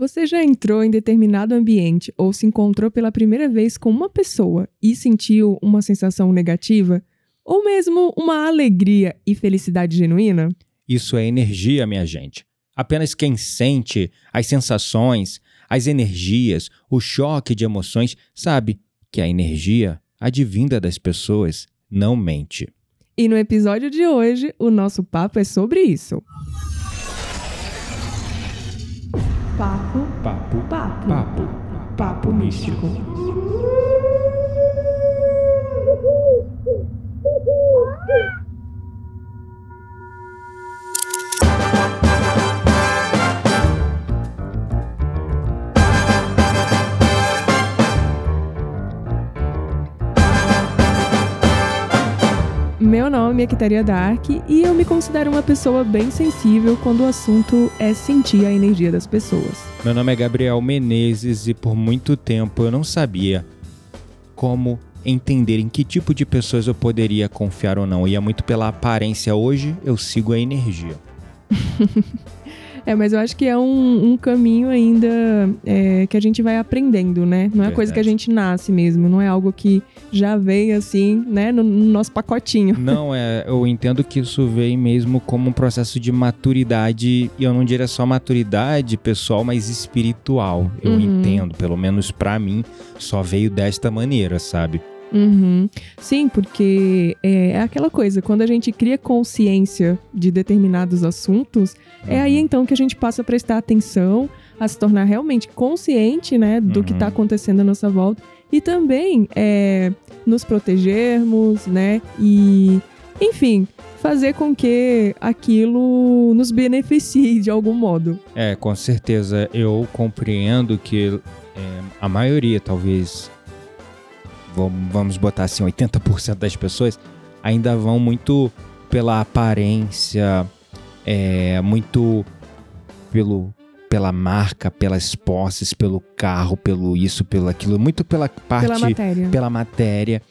Você já entrou em determinado ambiente ou se encontrou pela primeira vez com uma pessoa e sentiu uma sensação negativa? Ou mesmo uma alegria e felicidade genuína? Isso é energia, minha gente. Apenas quem sente as sensações, as energias, o choque de emoções, sabe que a energia advinda das pessoas não mente. E no episódio de hoje, o nosso papo é sobre isso. Papo, Papo, papo, papo, papo místico. Meu nome é Quitaria Dark e eu me considero uma pessoa bem sensível quando o assunto é sentir a energia das pessoas. Meu nome é Gabriel Menezes e por muito tempo eu não sabia como entender em que tipo de pessoas eu poderia confiar ou não. Ia muito pela aparência. Hoje eu sigo a energia. É, mas eu acho que é um, um caminho ainda é, que a gente vai aprendendo, né? Não é coisa que a Verdade. gente nasce mesmo, não é algo que já vem assim, né, no, no nosso pacotinho. Não, é, eu entendo que isso vem mesmo como um processo de maturidade, e eu não diria só maturidade pessoal, mas espiritual. Eu Uhum. entendo, pelo menos pra mim, só veio desta maneira, sabe? Uhum. Sim, porque é, é aquela coisa, quando a gente cria consciência de determinados assuntos, é aí então que a gente passa a prestar atenção, a se tornar realmente consciente, né, do que Uhum. está acontecendo à nossa volta e também é, nos protegermos, né, e enfim, fazer com que aquilo nos beneficie de algum modo. É, com certeza. Eu compreendo que é, a maioria, talvez, vamos botar assim, 80% das pessoas ainda vão muito pela aparência, é, muito pelo pela marca, pelas posses, pelo carro, pelo isso, pelo aquilo, muito pela parte Pela matéria. pela matéria.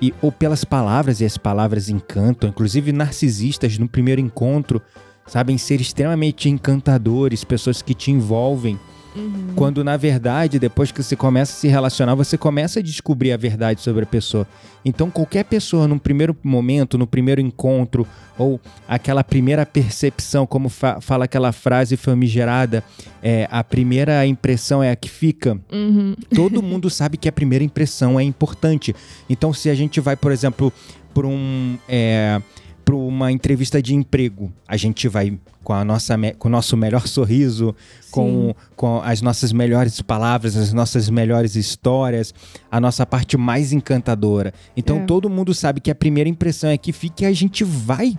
E ou pelas palavras e as palavras encantam, inclusive narcisistas no primeiro encontro sabem ser extremamente encantadores, pessoas que te envolvem, Uhum. quando na verdade, depois que você começa a se relacionar, você começa a descobrir a verdade sobre a pessoa. Então, qualquer pessoa num primeiro momento, no primeiro encontro, ou aquela primeira percepção, como fa- fala aquela frase famigerada, é, a primeira impressão é a que fica. Uhum. Todo mundo sabe que a primeira impressão é importante. Então, se a gente vai, por exemplo, para um, é, pra uma entrevista de emprego, a gente vai com, a nossa, com o nosso melhor sorriso, com, com as nossas melhores palavras, as nossas melhores histórias, a nossa parte mais encantadora. Então, É. todo mundo sabe que a primeira impressão é que fica e a gente vai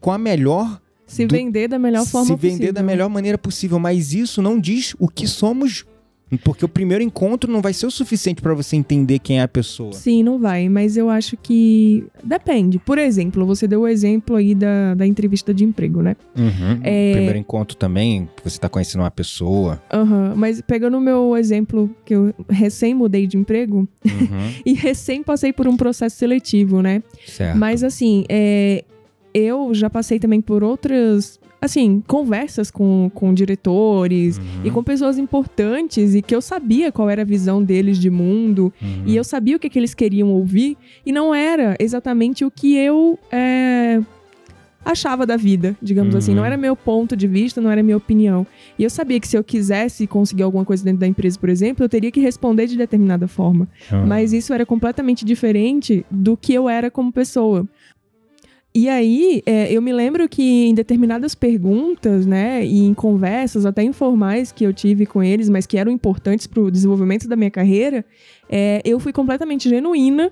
com a melhor Se do- vender da melhor forma se possível. vender da melhor maneira possível, mas isso não diz o que somos, porque o primeiro encontro não vai ser o suficiente pra você entender quem é a pessoa. Sim, não vai, mas eu acho que depende. Por exemplo, você deu o exemplo aí da, da entrevista de emprego, né? Uhum. É- Primeiro encontro também, você tá conhecendo uma pessoa. Aham, mas pegando o meu exemplo, que eu recém mudei de emprego Uhum. e recém passei por um processo seletivo, né? certo. Mas assim, é, eu já passei também por outras, assim, conversas com, com diretores Uhum. e com pessoas importantes e que eu sabia qual era a visão deles de mundo Uhum. e eu sabia o que, que eles queriam ouvir e não era exatamente o que eu é, achava da vida, digamos Uhum. assim. Não era meu ponto de vista, não era minha opinião. E eu sabia que se eu quisesse conseguir alguma coisa dentro da empresa, por exemplo, eu teria que responder de determinada forma. Uhum. Mas isso era completamente diferente do que eu era como pessoa. E aí, é, eu me lembro que em determinadas perguntas, né, e em conversas até informais que eu tive com eles, mas que eram importantes para o desenvolvimento da minha carreira, é, eu fui completamente genuína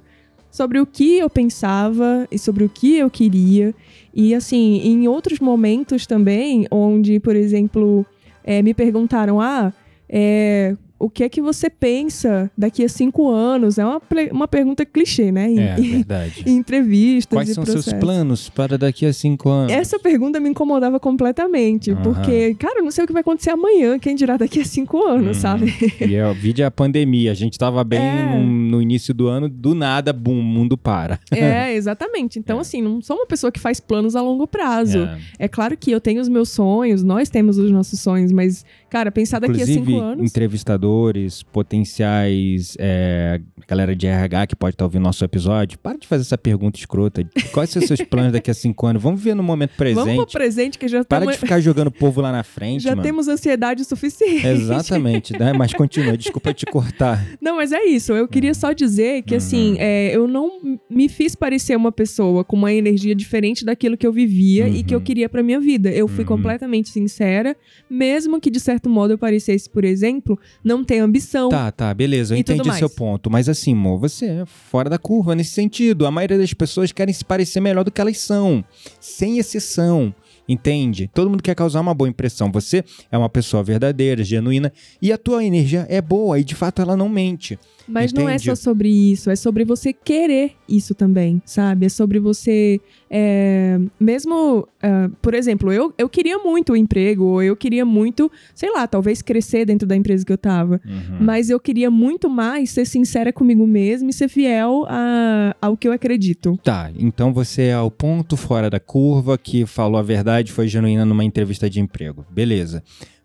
sobre o que eu pensava e sobre o que eu queria. E assim, em outros momentos também, onde, por exemplo, é, me perguntaram: ah, é, o que é que você pensa daqui a cinco anos? É uma, uma pergunta clichê, né? Em, É, verdade. em entrevistas Quais são processos. seus planos para daqui a cinco anos? Essa pergunta me incomodava completamente, Aham. porque, cara, eu não sei o que vai acontecer amanhã, quem dirá daqui a cinco anos, Uhum. sabe? E é, o vídeo é a pandemia. A gente tava bem É. no, início do ano, do nada, bum, mundo para. É, exatamente. Então, É. assim, não sou uma pessoa que faz planos a longo prazo. É. É claro que eu tenho os meus sonhos, nós temos os nossos sonhos, mas, Cara, pensar daqui Inclusive, a cinco anos. entrevistadores, potenciais, é, galera de RH que pode estar ouvindo nosso episódio, para de fazer essa pergunta escrota. Quais são os seus planos daqui a cinco anos? Vamos ver no momento presente. Vamos pro presente que já Para tamo- de ficar jogando povo lá na frente, já mano. temos ansiedade suficiente. Exatamente, né? mas continua, desculpa te cortar. Não, mas é isso. Eu queria só dizer que, assim, Uhum. é, eu não me fiz parecer uma pessoa com uma energia diferente daquilo que eu vivia e que eu Uhum. queria pra minha vida. Eu fui Uhum. completamente sincera, mesmo que, de certo modo, eu parecesse, por exemplo, não ter ambição. Tá, tá, beleza, eu entendi seu ponto. Mas assim, amor, você é fora da curva nesse sentido. A maioria das pessoas querem se parecer melhor do que elas são, sem exceção. Entende? Todo mundo quer causar uma boa impressão. Você é uma pessoa verdadeira, genuína, e a tua energia é boa, e de fato ela não mente. Mas não é só sobre isso, é sobre você querer isso também, sabe? É sobre você. é, mesmo, é, por exemplo, eu, eu queria muito o emprego, ou eu queria muito, sei lá, talvez crescer dentro da empresa que eu tava. Uhum. Mas eu queria muito mais ser sincera comigo mesma e ser fiel a, ao que eu acredito. Tá, então você é o ponto fora da curva que falou a verdade, foi genuína numa entrevista de emprego. Beleza.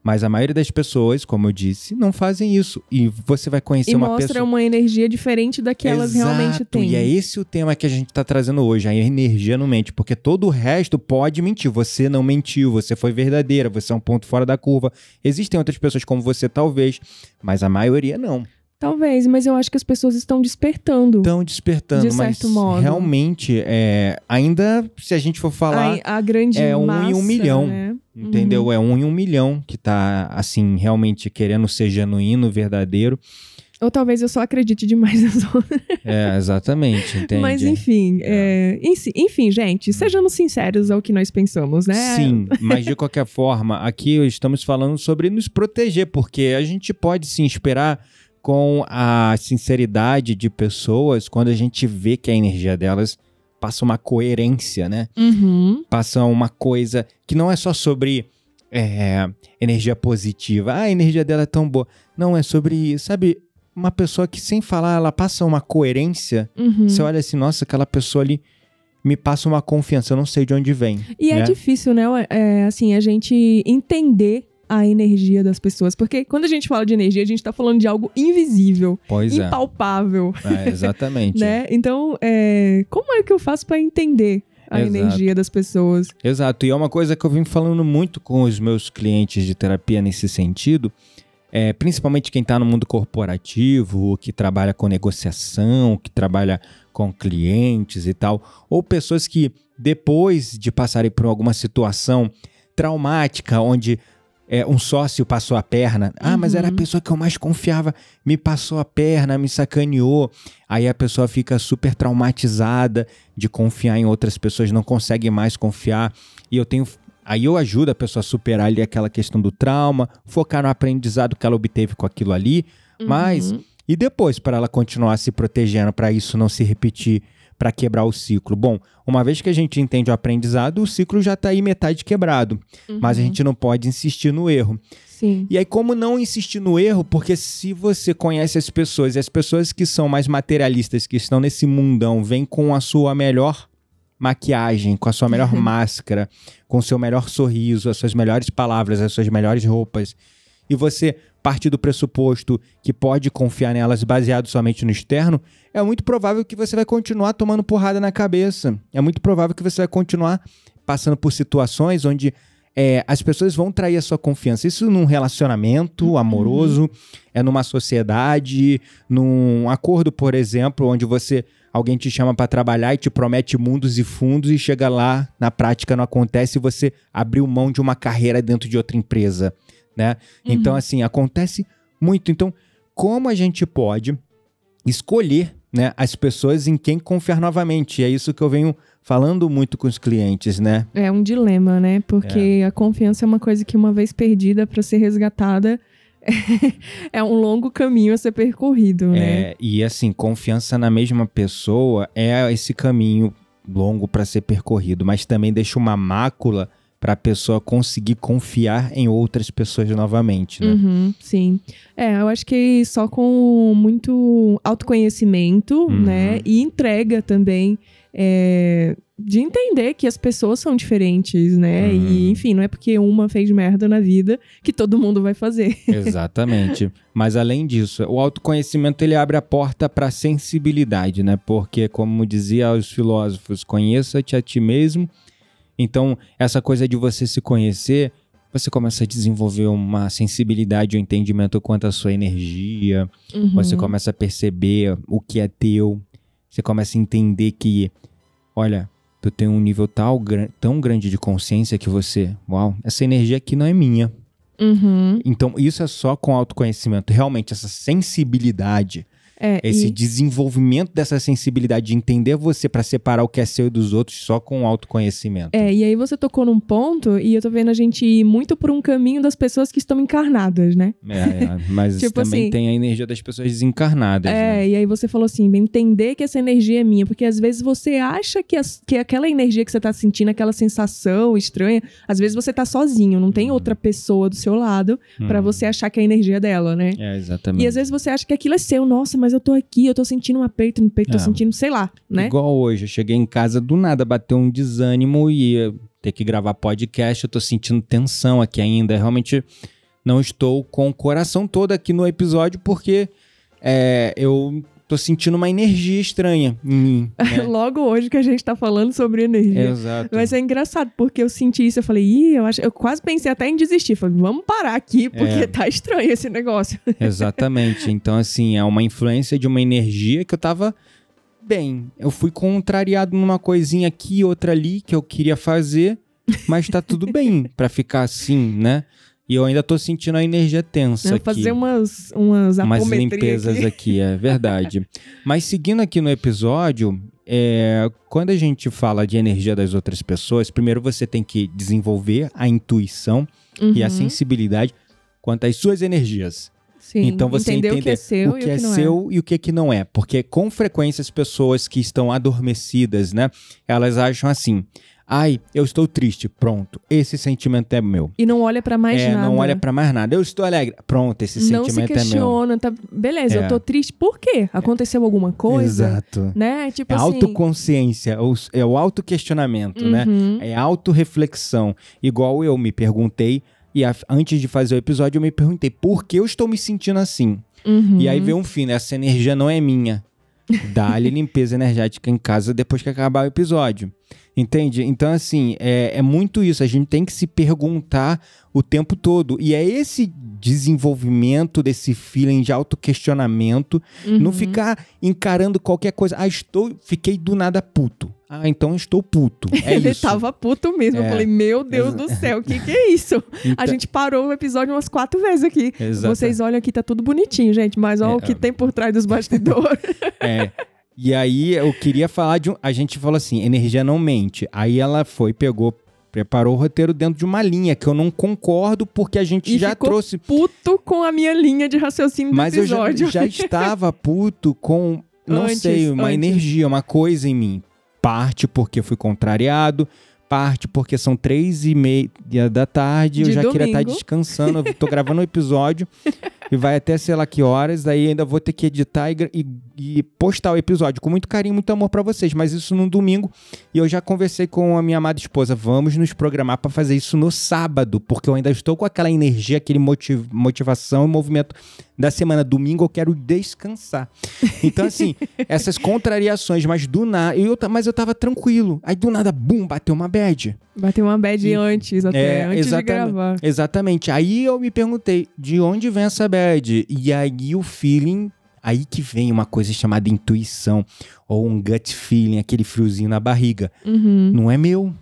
Mas a maioria das pessoas, como eu disse, não fazem isso. E você vai conhecer e uma mostra pessoa. uma energia diferente da que elas realmente Exato, têm. E é esse o tema que a gente tá trazendo hoje. A energia não mente. Porque todo o resto pode mentir. Você não mentiu, você foi verdadeira, você é um ponto fora da curva. Existem outras pessoas como você, talvez, mas a maioria não. Talvez, mas eu acho que as pessoas estão despertando. Estão despertando, De mas certo modo. realmente, é, ainda se a gente for falar. a, a grande é um em um massa, milhão. né? Entendeu? É um em um milhão que tá, assim, realmente querendo ser genuíno, verdadeiro. Ou talvez eu só acredite demais nas outras. É, exatamente, entende? Mas enfim, é, ensi- enfim, gente, sejamos sinceros ao que nós pensamos, né? Sim, mas de qualquer forma, aqui estamos falando sobre nos proteger, porque a gente pode se inspirar com a sinceridade de pessoas quando a gente vê que a energia delas passa uma coerência, né? Uhum. Passa uma coisa que não é só sobre é, energia positiva. Ah, a energia dela é tão boa. Não, é sobre, sabe, uma pessoa que sem falar, ela passa uma coerência. Uhum. Você olha assim, nossa, aquela pessoa ali me passa uma confiança, eu não sei de onde vem. E é né? difícil, né? É, assim, a gente entender a energia das pessoas. Porque quando a gente fala de energia, a gente tá falando de algo invisível, Pois é. impalpável, É, exatamente. né? Então, é, como é que eu faço pra entender a Exato. energia das pessoas? Exato. E é uma coisa que eu vim falando muito com os meus clientes de terapia nesse sentido. É, principalmente quem está no mundo corporativo, que trabalha com negociação, que trabalha com clientes e tal, ou pessoas que depois de passarem por alguma situação traumática, onde é, um sócio passou a perna, ah, mas era a Uhum. pessoa que eu mais confiava, me passou a perna, me sacaneou, aí a pessoa fica super traumatizada de confiar em outras pessoas, não consegue mais confiar, e eu tenho Aí eu ajudo a pessoa a superar ali aquela questão do trauma, focar no aprendizado que ela obteve com aquilo ali, mas Uhum. e depois para ela continuar se protegendo para isso não se repetir, para quebrar o ciclo. Bom, uma vez que a gente entende o aprendizado, o ciclo já está aí metade quebrado, mas a Uhum. gente não pode insistir no erro. Sim. E aí como não insistir no erro? Porque se você conhece as pessoas e as pessoas que são mais materialistas, que estão nesse mundão, vêm com a sua melhor maquiagem, com a sua melhor máscara, com o seu melhor sorriso, as suas melhores palavras, as suas melhores roupas, e você parte do pressuposto que pode confiar nelas baseado somente no externo, é muito provável que você vai continuar tomando porrada na cabeça. É muito provável que você vai continuar passando por situações onde é, as pessoas vão trair a sua confiança. Isso num relacionamento amoroso, é numa sociedade, num acordo, por exemplo, onde você alguém te chama para trabalhar e te promete mundos e fundos e chega lá, na prática não acontece e você abriu mão de uma carreira dentro de outra empresa, né? Então assim, acontece muito. Então, como a gente pode escolher, né, as pessoas em quem confiar novamente? E é isso que eu venho falando muito com os clientes, né? É um dilema, né? Porque a confiança é uma coisa que, uma vez perdida para ser resgatada, é um longo caminho a ser percorrido, né? É, e assim, confiança na mesma pessoa é esse caminho longo para ser percorrido, mas também deixa uma mácula para a pessoa conseguir confiar em outras pessoas novamente, né? Uhum, sim. É, eu acho que só com muito autoconhecimento, Uhum. né? E entrega também. é, de entender que as pessoas são diferentes, né? Hum. E, enfim, não é porque uma fez merda na vida que todo mundo vai fazer. Exatamente. Mas além disso, o autoconhecimento ele abre a porta para sensibilidade, né? Porque como dizia os filósofos, conheça-te a ti mesmo. Então, essa coisa de você se conhecer, você começa a desenvolver uma sensibilidade, um entendimento quanto à sua energia, Uhum. você começa a perceber o que é teu, você começa a entender que, olha, tu tem um nível tal, tão grande de consciência que você, uau, essa energia aqui não é minha. Uhum. Então, isso é só com autoconhecimento. Realmente, essa sensibilidade, É, esse e- desenvolvimento dessa sensibilidade de entender você para separar o que é seu e dos outros só com o autoconhecimento. É, e aí você tocou num ponto e eu tô vendo a gente ir muito por um caminho das pessoas que estão encarnadas, né? É, é, mas Tipo também assim- tem a energia das pessoas desencarnadas. É, né? e aí você falou assim, entender que essa energia é minha, porque às vezes você acha que, as- que aquela energia que você tá sentindo, aquela sensação estranha, às vezes você tá sozinho, não tem outra pessoa do seu lado pra Hum. você achar que é a energia dela, né? É, exatamente. E às vezes você acha que aquilo é seu, nossa, mas eu tô aqui, eu tô sentindo um aperto no peito, tô É. sentindo, sei lá, né? Igual hoje, eu cheguei em casa do nada, bateu um desânimo e ia ter que gravar podcast, eu tô sentindo tensão aqui ainda. Realmente não estou com o coração todo aqui no episódio porque é, eu tô sentindo uma energia estranha em mim. né? Logo hoje que a gente tá falando sobre energia. Exato. Mas é engraçado, porque eu senti isso, eu falei, ih, eu, acho, eu quase pensei até em desistir. Falei, vamos parar aqui, porque É. tá estranho esse negócio. Exatamente. Então, assim, é uma influência de uma energia que eu tava bem. Eu fui contrariado numa coisinha aqui, outra ali que eu queria fazer, mas tá tudo bem pra ficar assim, né? E eu ainda tô sentindo a energia tensa aqui. Fazer umas, umas umas limpezas aqui. aqui. é verdade. Mas seguindo aqui no episódio, é, quando a gente fala de energia das outras pessoas, primeiro você tem que desenvolver a intuição e a Uhum, sensibilidade quanto às suas energias. sim. Então você Entender entender o que é seu o e que o é que não seu e o que, que não é. Porque com frequência as pessoas que estão adormecidas, né? Elas acham assim: ai, eu estou triste, pronto, esse sentimento é meu. E não olha pra mais é, nada. não olha pra mais nada. Eu estou alegre, pronto, esse Não se sentimento é meu. questiona, tá... Beleza, É. eu tô triste, por quê? Aconteceu alguma coisa? Exato. Né? Tipo É assim... autoconsciência, é o autoquestionamento, né? Uhum. É autorreflexão. Igual eu me perguntei, e a- antes de fazer o episódio, eu me perguntei por que eu estou me sentindo assim. Uhum. E aí veio um fim, né? Essa energia não é minha. Dá-lhe limpeza energética em casa depois que acabar o episódio. Entende? Então, assim, é, é muito isso. A gente tem que se perguntar o tempo todo. E é esse desenvolvimento desse feeling de autoquestionamento. Não Uhum. ficar encarando qualquer coisa. Ah, estou. Fiquei do nada puto. Ah, então estou puto. É Ele isso. tava puto mesmo. Eu É. falei, meu Deus do céu, o que, que é isso? A Então- gente parou o episódio umas quatro vezes aqui. Exato. Vocês olham aqui, tá tudo bonitinho, gente. Mas olha É, o que tem por trás dos bastidores. É. E aí eu queria falar de um. A gente falou assim: energia não mente. Aí ela foi, pegou, preparou o roteiro dentro de uma linha que eu não concordo, porque a gente E já ficou trouxe. puto com a minha linha de raciocínio do Mas eu já, episódio. já estava puto com, não Antes, sei, uma antes. energia, uma coisa em mim. Parte porque fui contrariado, parte porque são três e meia da tarde, De eu já queria estar domingo. descansando, eu tô gravando um episódio e vai até sei lá que horas, aí ainda vou ter que editar e, e- e postar o episódio com muito carinho, muito amor pra vocês, mas isso no domingo. E eu já conversei com a minha amada esposa, vamos nos programar pra fazer isso no sábado, porque eu ainda estou com aquela energia, aquele motiv- motivação e movimento da semana. Domingo eu quero descansar. Então, assim, essas contrariações, mas do nada. Eu, mas eu tava tranquilo. Aí do nada, bum, bateu uma bad. Bateu uma bad E- antes, até, É, antes de gravar. Exatamente. Aí eu me perguntei, de onde vem essa bad? E aí o feeling. Aí que vem uma coisa chamada intuição, ou um gut feeling, aquele friozinho na barriga. Uhum. Não é meu.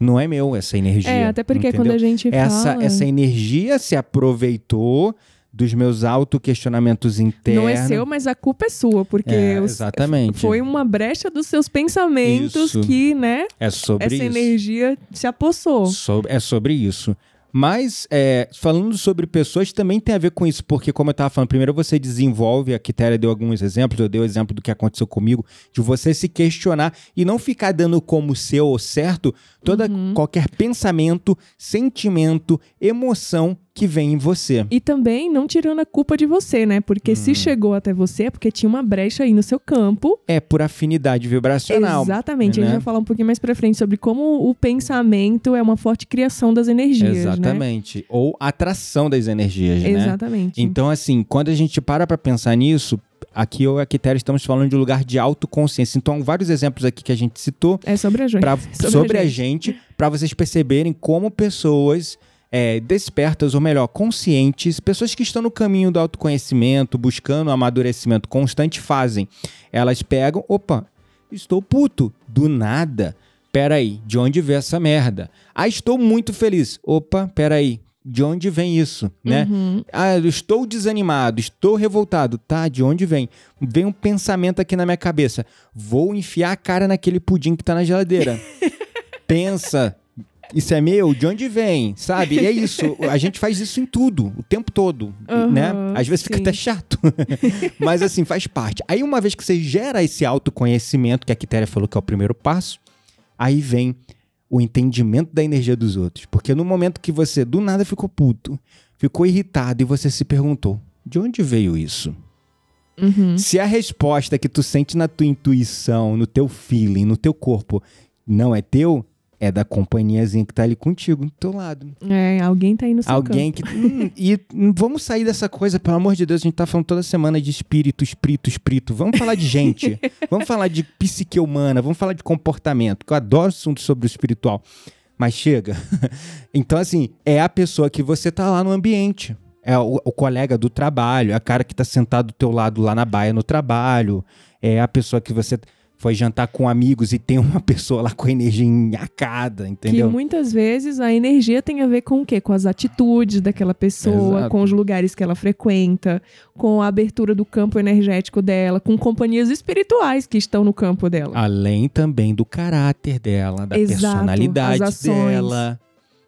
Não é meu essa energia. É, até porque entendeu? quando a gente essa, fala... essa energia se aproveitou dos meus autoquestionamentos internos. Não é seu, mas a culpa é sua, porque É, exatamente. foi uma brecha dos seus pensamentos Isso. que, né, É sobre essa isso. energia se apossou. Sobre- é sobre isso. Mas, é, falando sobre pessoas, também tem a ver com isso, porque, como eu estava falando, primeiro você desenvolve, a Quitéria deu alguns exemplos, eu dei o exemplo do que aconteceu comigo, de você se questionar e não ficar dando como seu ou certo toda Uhum. qualquer pensamento, sentimento, emoção que vem em você. E também não tirando a culpa de você, né? Porque Hum. se chegou até você é porque tinha uma brecha aí no seu campo. É por afinidade vibracional. Exatamente. A né? gente vai falar um pouquinho mais pra frente sobre como o pensamento é uma forte criação das energias, né? Exatamente. Ou atração das energias, né? Exatamente. Então, assim, quando a gente para pra pensar nisso, aqui eu e a Quitéria estamos falando de um lugar de autoconsciência. Então, vários exemplos aqui que a gente citou É sobre a gente. pra, Sobre sobre, a a gente, para vocês perceberem como pessoas é, despertas, ou melhor, conscientes, pessoas que estão no caminho do autoconhecimento, buscando amadurecimento constante, fazem. Elas pegam, opa, estou puto, do nada. Peraí, de onde veio essa merda? Ah, estou muito feliz. Opa, peraí, de onde vem isso, né? Uhum. Ah, eu estou desanimado, estou revoltado. Tá, de onde vem? Vem um pensamento aqui na minha cabeça. Vou enfiar a cara naquele pudim que tá na geladeira. Pensa. Isso é meu? De onde vem? Sabe? E é isso. A gente faz isso em tudo, o tempo todo, Aham, né? Às vezes fica sim. até chato. Mas assim, faz parte. Aí uma vez que você gera esse autoconhecimento, que a Quitéria falou que é o primeiro passo, aí vem o entendimento da energia dos outros. Porque no momento que você do nada ficou puto, ficou irritado e você se perguntou: de onde veio isso? Uhum. Se a resposta que tu sente na tua intuição, no teu feeling, no teu corpo, não é teu, é da companhiazinha que tá ali contigo, do teu lado. É, alguém tá aí no seu Alguém que. Hum, e hum, vamos sair dessa coisa, pelo amor de Deus, a gente tá falando toda semana de espírito, espírito, espírito. Vamos falar de gente. vamos falar de psique humana, vamos falar de comportamento, que eu adoro assunto sobre o espiritual. Mas chega. então, assim, é a pessoa que você tá lá no ambiente. É o, o colega do trabalho, é a cara que tá sentado do teu lado lá na baia no trabalho. É a pessoa que você foi jantar com amigos e tem uma pessoa lá com a energia enhacada, entendeu? Que muitas vezes a energia tem a ver com o quê? Com as atitudes daquela pessoa, Exato. com os lugares que ela frequenta, com a abertura do campo energético dela, com companhias espirituais que estão no campo dela. Além também do caráter dela, da Exato, personalidade dela.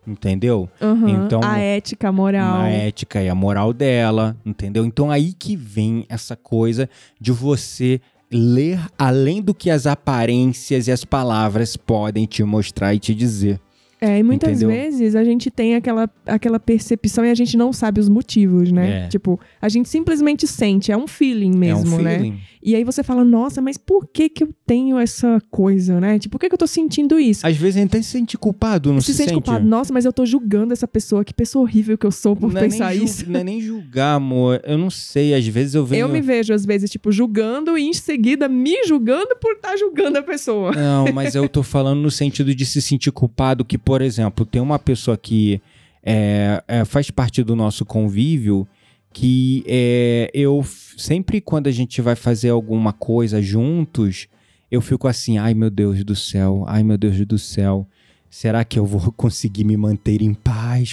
Entendeu? Aham, então, a ética, a moral. A ética e a moral dela, entendeu? Então aí que vem essa coisa de você ler além do que as aparências e as palavras podem te mostrar e te dizer. É, e muitas Entendeu? vezes a gente tem aquela, aquela percepção e a gente não sabe os motivos, né? É. Tipo, a gente simplesmente sente, é um feeling mesmo, é um né? feeling. E aí você fala, nossa, mas por que que eu tenho essa coisa, né? Tipo, por que que eu tô sentindo isso? Às vezes a gente até se sente culpado, não se, se, sente culpado. Nossa, mas eu tô julgando essa pessoa. Que pessoa horrível que eu sou por não é pensar ju- isso. Não é nem julgar, amor. Eu não sei. Às vezes eu venho. Eu me vejo, às vezes, tipo, julgando e em seguida me julgando por estar julgando a pessoa. Não, mas eu tô falando no sentido de se sentir culpado, que, por exemplo, tem uma pessoa que é, é, faz parte do nosso convívio que é, eu sempre quando a gente vai fazer alguma coisa juntos, eu fico assim, ai meu Deus do céu, ai meu Deus do céu, será que eu vou conseguir me manter em paz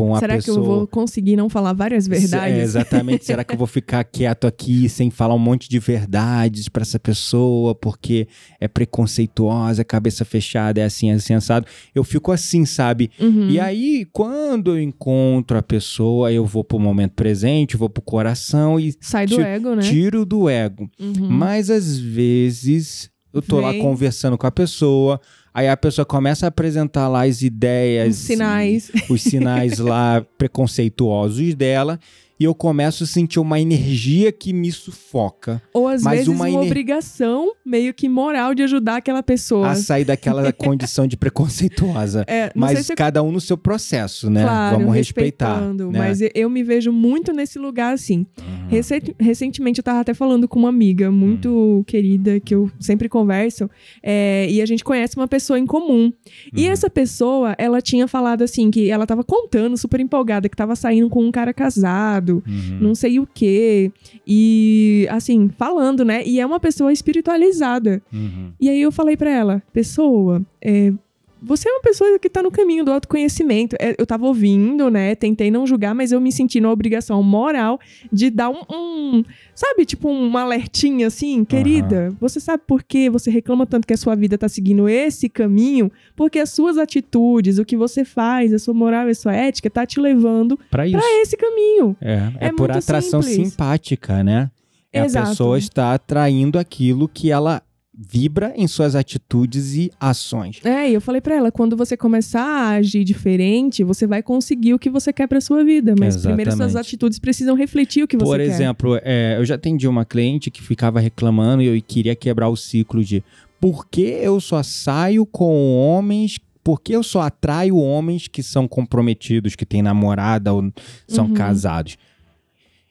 com, a Será pessoa? que eu vou conseguir não falar várias verdades? É, exatamente. Será que eu vou ficar quieto aqui sem falar um monte de verdades pra essa pessoa porque é preconceituosa, é cabeça fechada, é assim, é assim, assado? Eu fico assim, sabe? Uhum. E aí, quando eu encontro a pessoa, eu vou pro momento presente, vou pro coração e Sai do ti- ego, né? tiro do ego. Uhum. Mas às vezes eu tô lá Vem. conversando com a pessoa, aí a pessoa começa a apresentar lá as ideias, Os sinais. os sinais lá preconceituosos dela, e eu começo a sentir uma energia que me sufoca Ou às Mas vezes uma uma, ener- obrigação meio que moral de ajudar aquela pessoa. a sair daquela condição de preconceituosa. É, Mas se cada um no seu processo, né? Claro, Vamos respeitar. né? Mas eu- eu me vejo muito nesse lugar assim. Uhum. Recent- recentemente eu tava até falando com uma amiga muito Hum. querida, que eu sempre converso, é, e a gente conhece uma pessoa em comum. E Uhum. essa pessoa, ela tinha falado assim, que ela tava contando, super empolgada, que tava saindo com um cara casado, Uhum. não sei o quê. E, assim, falando, né? E é uma pessoa espiritualizada. Uhum. E aí eu falei pra ela, pessoa, é, você é uma pessoa que tá no caminho do autoconhecimento. É, eu tava ouvindo, né? Tentei não julgar, mas eu me senti na obrigação moral de dar um, um- sabe, tipo um alertinha assim, querida. Você sabe por que você reclama tanto que a sua vida tá seguindo esse caminho? Porque as suas atitudes, o que você faz, a sua moral e a sua ética tá te levando pra esse caminho. É, é, É por atração simples. simpática, né? É Exato. A pessoa está atraindo aquilo que ela vibra em suas atitudes e ações. É, e eu falei pra ela, quando você começar a agir diferente, você vai conseguir o que você quer pra sua vida, mas primeiro suas Exatamente. atitudes precisam refletir o que você Por quer. exemplo, é, eu já atendi uma cliente que ficava reclamando e eu queria quebrar o ciclo de por que eu só saio com homens, por que eu só atraio homens que são comprometidos, que têm namorada ou são Uhum. casados.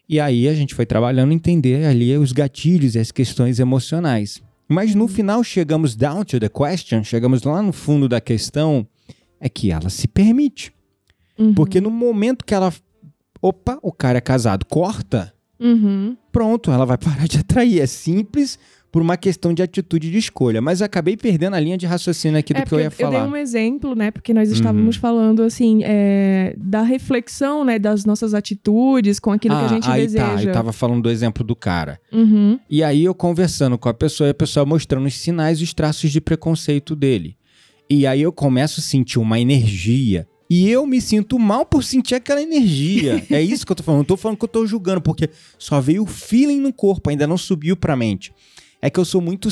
E aí a gente foi trabalhando entender ali os gatilhos e as questões emocionais. Mas no final chegamos down to the question, chegamos lá no fundo da questão, é que ela se permite. Uhum. Porque no momento que ela. Opa, o cara é casado, corta, Uhum. pronto, ela vai parar de atrair. É simples por uma questão de atitude de escolha. Mas acabei perdendo a linha de raciocínio aqui do É, que eu ia porque eu falar. dei um exemplo, né? Porque nós estávamos Uhum. falando, assim, é, da reflexão, né? Das nossas atitudes com aquilo que a Ah, gente aí deseja. tá, eu tava falando do exemplo do cara. Uhum. E aí eu conversando com a pessoa e a pessoa mostrando os sinais e os traços de preconceito dele. E aí eu começo a sentir uma energia. E eu me sinto mal por sentir aquela energia. é isso que eu tô falando. Não tô falando que eu tô julgando, porque só veio o feeling no corpo, ainda não subiu pra mente. É que eu sou muito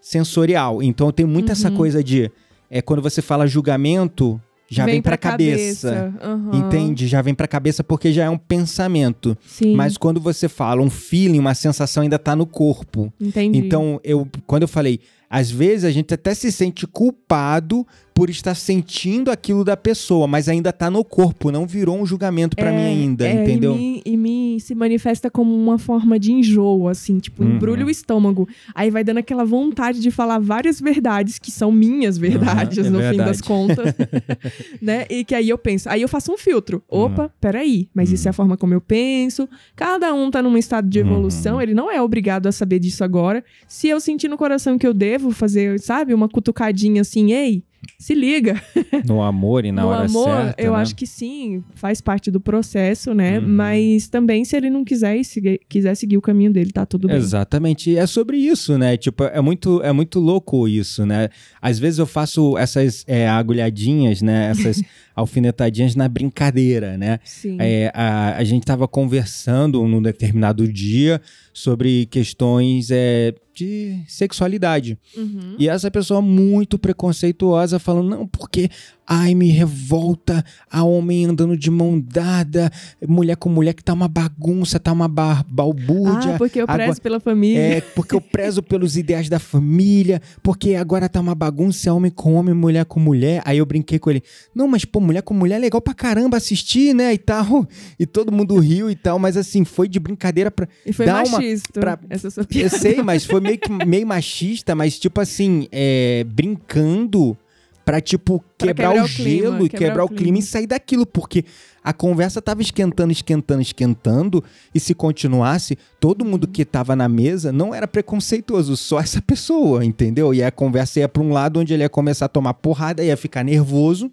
sensorial. Então eu tenho muito essa Uhum. coisa de. É quando você fala julgamento, já vem, pra, cabeça. Aham. Entende? Já vem pra cabeça porque já é um pensamento. Sim. Mas quando você fala um feeling, uma sensação ainda tá no corpo. Entendi. Então, eu, quando eu falei, às vezes a gente até se sente culpado por estar sentindo aquilo da pessoa, mas ainda tá no corpo, não virou um julgamento pra É, mim ainda, é, entendeu? E me, se manifesta como uma forma de enjoo, assim, tipo, Uhum. embrulha o estômago. Aí vai dando aquela vontade de falar várias verdades que são minhas verdades, Uhum, é no fim verdade. das contas. né? E que aí eu penso, aí eu faço um filtro. Opa, peraí, mas isso é a forma como eu penso. Cada um tá num estado de evolução, Uhum. ele não é obrigado a saber disso agora. Se eu sentir no coração que eu devo fazer, sabe, uma cutucadinha assim, ei. Se liga, No amor e na no hora amor, certa. eu né? acho que sim, faz parte do processo, né? Uhum. Mas também, se ele não quiser, e seguir- quiser seguir o caminho dele, tá tudo bem. Exatamente, é sobre isso, né? Tipo, é muito, é muito louco isso, né? Às vezes eu faço essas é, agulhadinhas, né? Essas alfinetadinhas na brincadeira, né? Sim. É, a, a gente estava conversando num determinado dia sobre questões é, de sexualidade. Uhum. E essa pessoa muito preconceituosa falando, não, porque ai, me revolta a homem andando de mão dada, mulher com mulher que tá uma bagunça, tá uma ba balbúrdia. Ah, porque eu prezo agora- pela família. É, porque eu prezo pelos ideais da família, porque agora tá uma bagunça, é homem com homem, mulher com mulher. Aí eu brinquei com ele, não, mas pô, mulher com mulher é legal pra caramba assistir, né, e tal. E todo mundo riu e tal, mas assim, foi de brincadeira pra... E foi uma- machista. pra- Essa sua Eu piada. sei, mas foi meio, que, meio machista, mas tipo assim, é, brincando pra, tipo, Pra quebrar, quebrar o o clima, gelo e quebrar quebrar o o clima. clima. e sair daquilo, porque a conversa tava esquentando, esquentando, esquentando, e se continuasse, todo mundo Uhum. que tava na mesa não era preconceituoso, só essa pessoa, entendeu? E a conversa ia pra um lado onde ele ia começar a tomar porrada, ia ficar nervoso.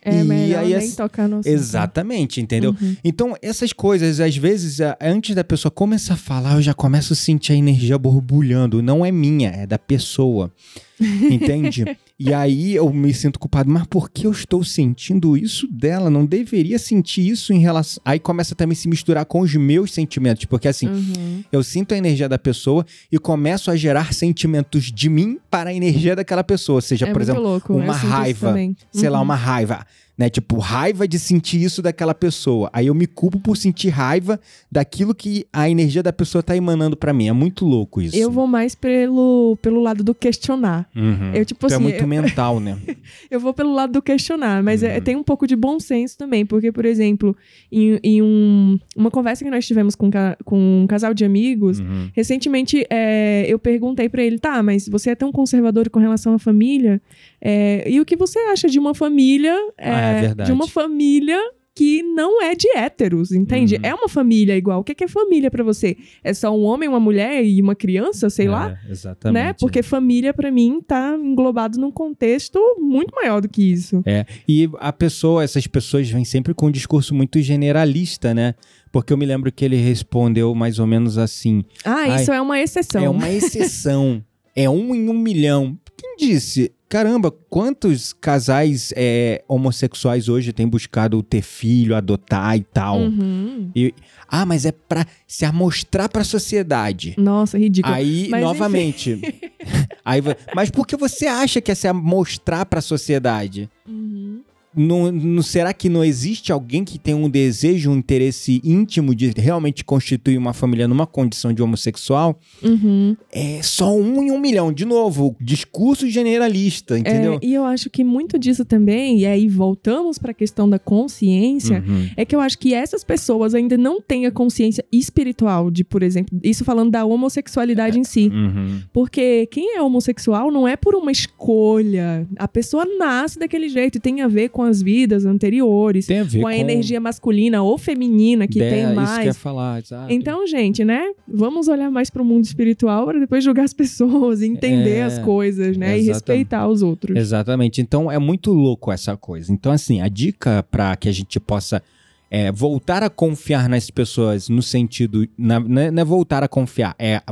É e aí nem tocar no assunto. Exatamente, entendeu? Uhum. Então, essas coisas, às vezes, antes da pessoa começar a falar, eu já começo a sentir a energia borbulhando. Não é minha, é da pessoa. Entende? e aí eu me sinto culpado. Mas por que eu estou sentindo isso dela? Não deveria sentir isso em relação. Aí começa também a se misturar com os meus sentimentos. Porque assim, Uhum. eu sinto a energia da pessoa e começo a gerar sentimentos de mim para a energia daquela pessoa. Seja, é por exemplo, louco. uma raiva, sei lá, Uhum. uma raiva, né? Tipo, raiva de sentir isso daquela pessoa. Aí eu me culpo por sentir raiva daquilo que a energia da pessoa tá emanando pra mim. É muito louco isso. Eu vou mais pelo, pelo lado do questionar. Uhum. Eu, tipo é assim, muito eu- mental, né? Eu vou pelo lado do questionar, mas é- Uhum. tem um pouco de bom senso também, porque, por exemplo, em, em um- uma conversa que nós tivemos com, com um casal de amigos, Uhum. recentemente é, eu perguntei pra ele, tá, mas você é tão conservador com relação à família, É, e o que você acha de uma família, é, Ah, é verdade. de uma família que não é de héteros, entende? Uhum. É uma família igual. O que é, que é família pra você? É só um homem, uma mulher e uma criança, sei lá? É, exatamente. Né? Porque família, pra mim, tá englobado num contexto muito maior do que isso. É, e a pessoa, essas pessoas vêm sempre com um discurso muito generalista, né? Porque eu me lembro que ele respondeu mais ou menos assim: Ah, isso é uma exceção. é uma exceção, é um em um milhão. Quem disse? Caramba, quantos casais é, homossexuais hoje têm buscado ter filho, adotar e tal? Uhum. E, ah, mas é pra se amostrar pra sociedade. Nossa, ridículo. Aí, Mas, novamente. aí, mas por que você acha que é se mostrar pra sociedade? Uhum. Não, não- será que não existe alguém que tem um desejo, um interesse íntimo de realmente constituir uma família numa condição de homossexual? Uhum. É só um em um milhão. De novo, discurso generalista, entendeu? É, e eu acho que muito disso também, e aí voltamos para a questão da consciência, Uhum. é que eu acho que essas pessoas ainda não têm a consciência espiritual de, por exemplo, isso falando da homossexualidade em si. Uhum. Porque quem é homossexual não é por uma escolha. A pessoa nasce daquele jeito e tem a ver com as vidas anteriores, Tem a ver com com a energia masculina ou feminina que É, tem Isso que eu ia mais. falar, exato. Então, gente, né? Vamos olhar mais para o mundo espiritual para depois julgar as pessoas, entender É, as coisas, né? E exatamente. respeitar os outros. Exatamente. Então é muito louco essa coisa. Então, assim, a dica para que a gente possa é, voltar a confiar nas pessoas no sentido. na- não é- não é voltar a confiar, é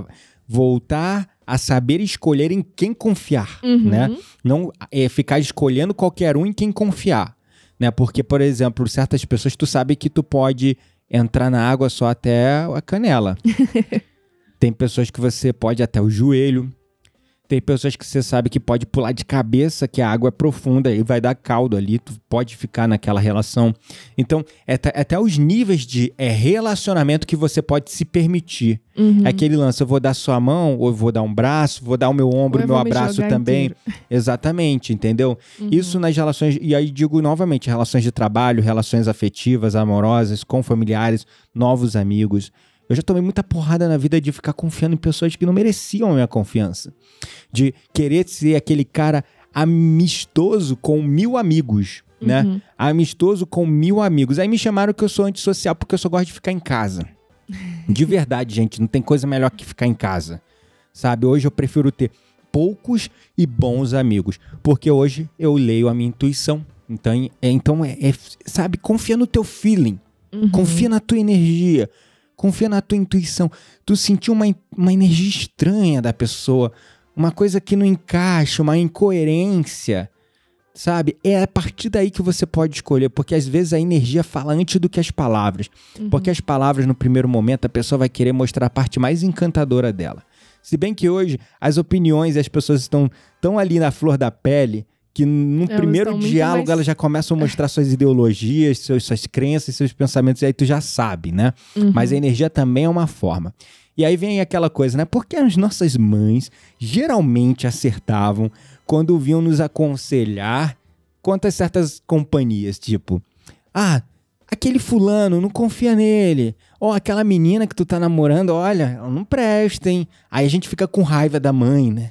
voltar a saber escolher em quem confiar, Uhum. né? Não é ficar escolhendo qualquer um em quem confiar, né? Porque, por exemplo, certas pessoas tu sabe que tu pode entrar na água só até a canela. Tem pessoas que você pode até o joelho. Tem pessoas que você sabe que pode pular de cabeça, que a água é profunda e vai dar caldo ali, tu pode ficar naquela relação. Então, é até, até os níveis de é, relacionamento que você pode se permitir. Uhum. É aquele lance, eu vou dar sua mão, ou eu vou dar um braço, vou dar o meu ombro, Ou eu meu abraço também. inteiro. Exatamente, entendeu? Uhum. Isso nas relações, e aí digo novamente, relações de trabalho, relações afetivas, amorosas, com familiares, novos amigos. Eu já tomei muita porrada na vida de ficar confiando em pessoas que não mereciam a minha confiança. De querer ser aquele cara amistoso com mil amigos, né? Uhum. Amistoso com mil amigos. Aí me chamaram que eu sou antissocial porque eu só gosto de ficar em casa. De verdade, gente, não tem coisa melhor que ficar em casa. Sabe? Hoje eu prefiro ter poucos e bons amigos. Porque hoje eu leio a minha intuição. Então, é, então é, é, sabe, confia no teu feeling. Uhum. Confia na tua energia. Confia na tua intuição. Tu sentiu uma, uma energia estranha da pessoa. Uma coisa que não encaixa, uma incoerência. Sabe? É a partir daí que você pode escolher. Porque às vezes a energia fala antes do que as palavras. Uhum. Porque as palavras, no primeiro momento, a pessoa vai querer mostrar a parte mais encantadora dela. Se bem que hoje as opiniões e as pessoas estão tão ali na flor da pele que no Elas primeiro diálogo mais- elas já começam a mostrar suas ideologias, seus, suas crenças, seus pensamentos, e aí tu já sabe, né? Uhum. Mas a energia também é uma forma. E aí vem aquela coisa, né? Porque as nossas mães geralmente acertavam quando vinham nos aconselhar quanto a certas companhias, tipo, ah, aquele fulano, não confia nele. Ó, aquela menina que tu tá namorando, olha, ela não presta, hein? Aí a gente fica com raiva da mãe, né?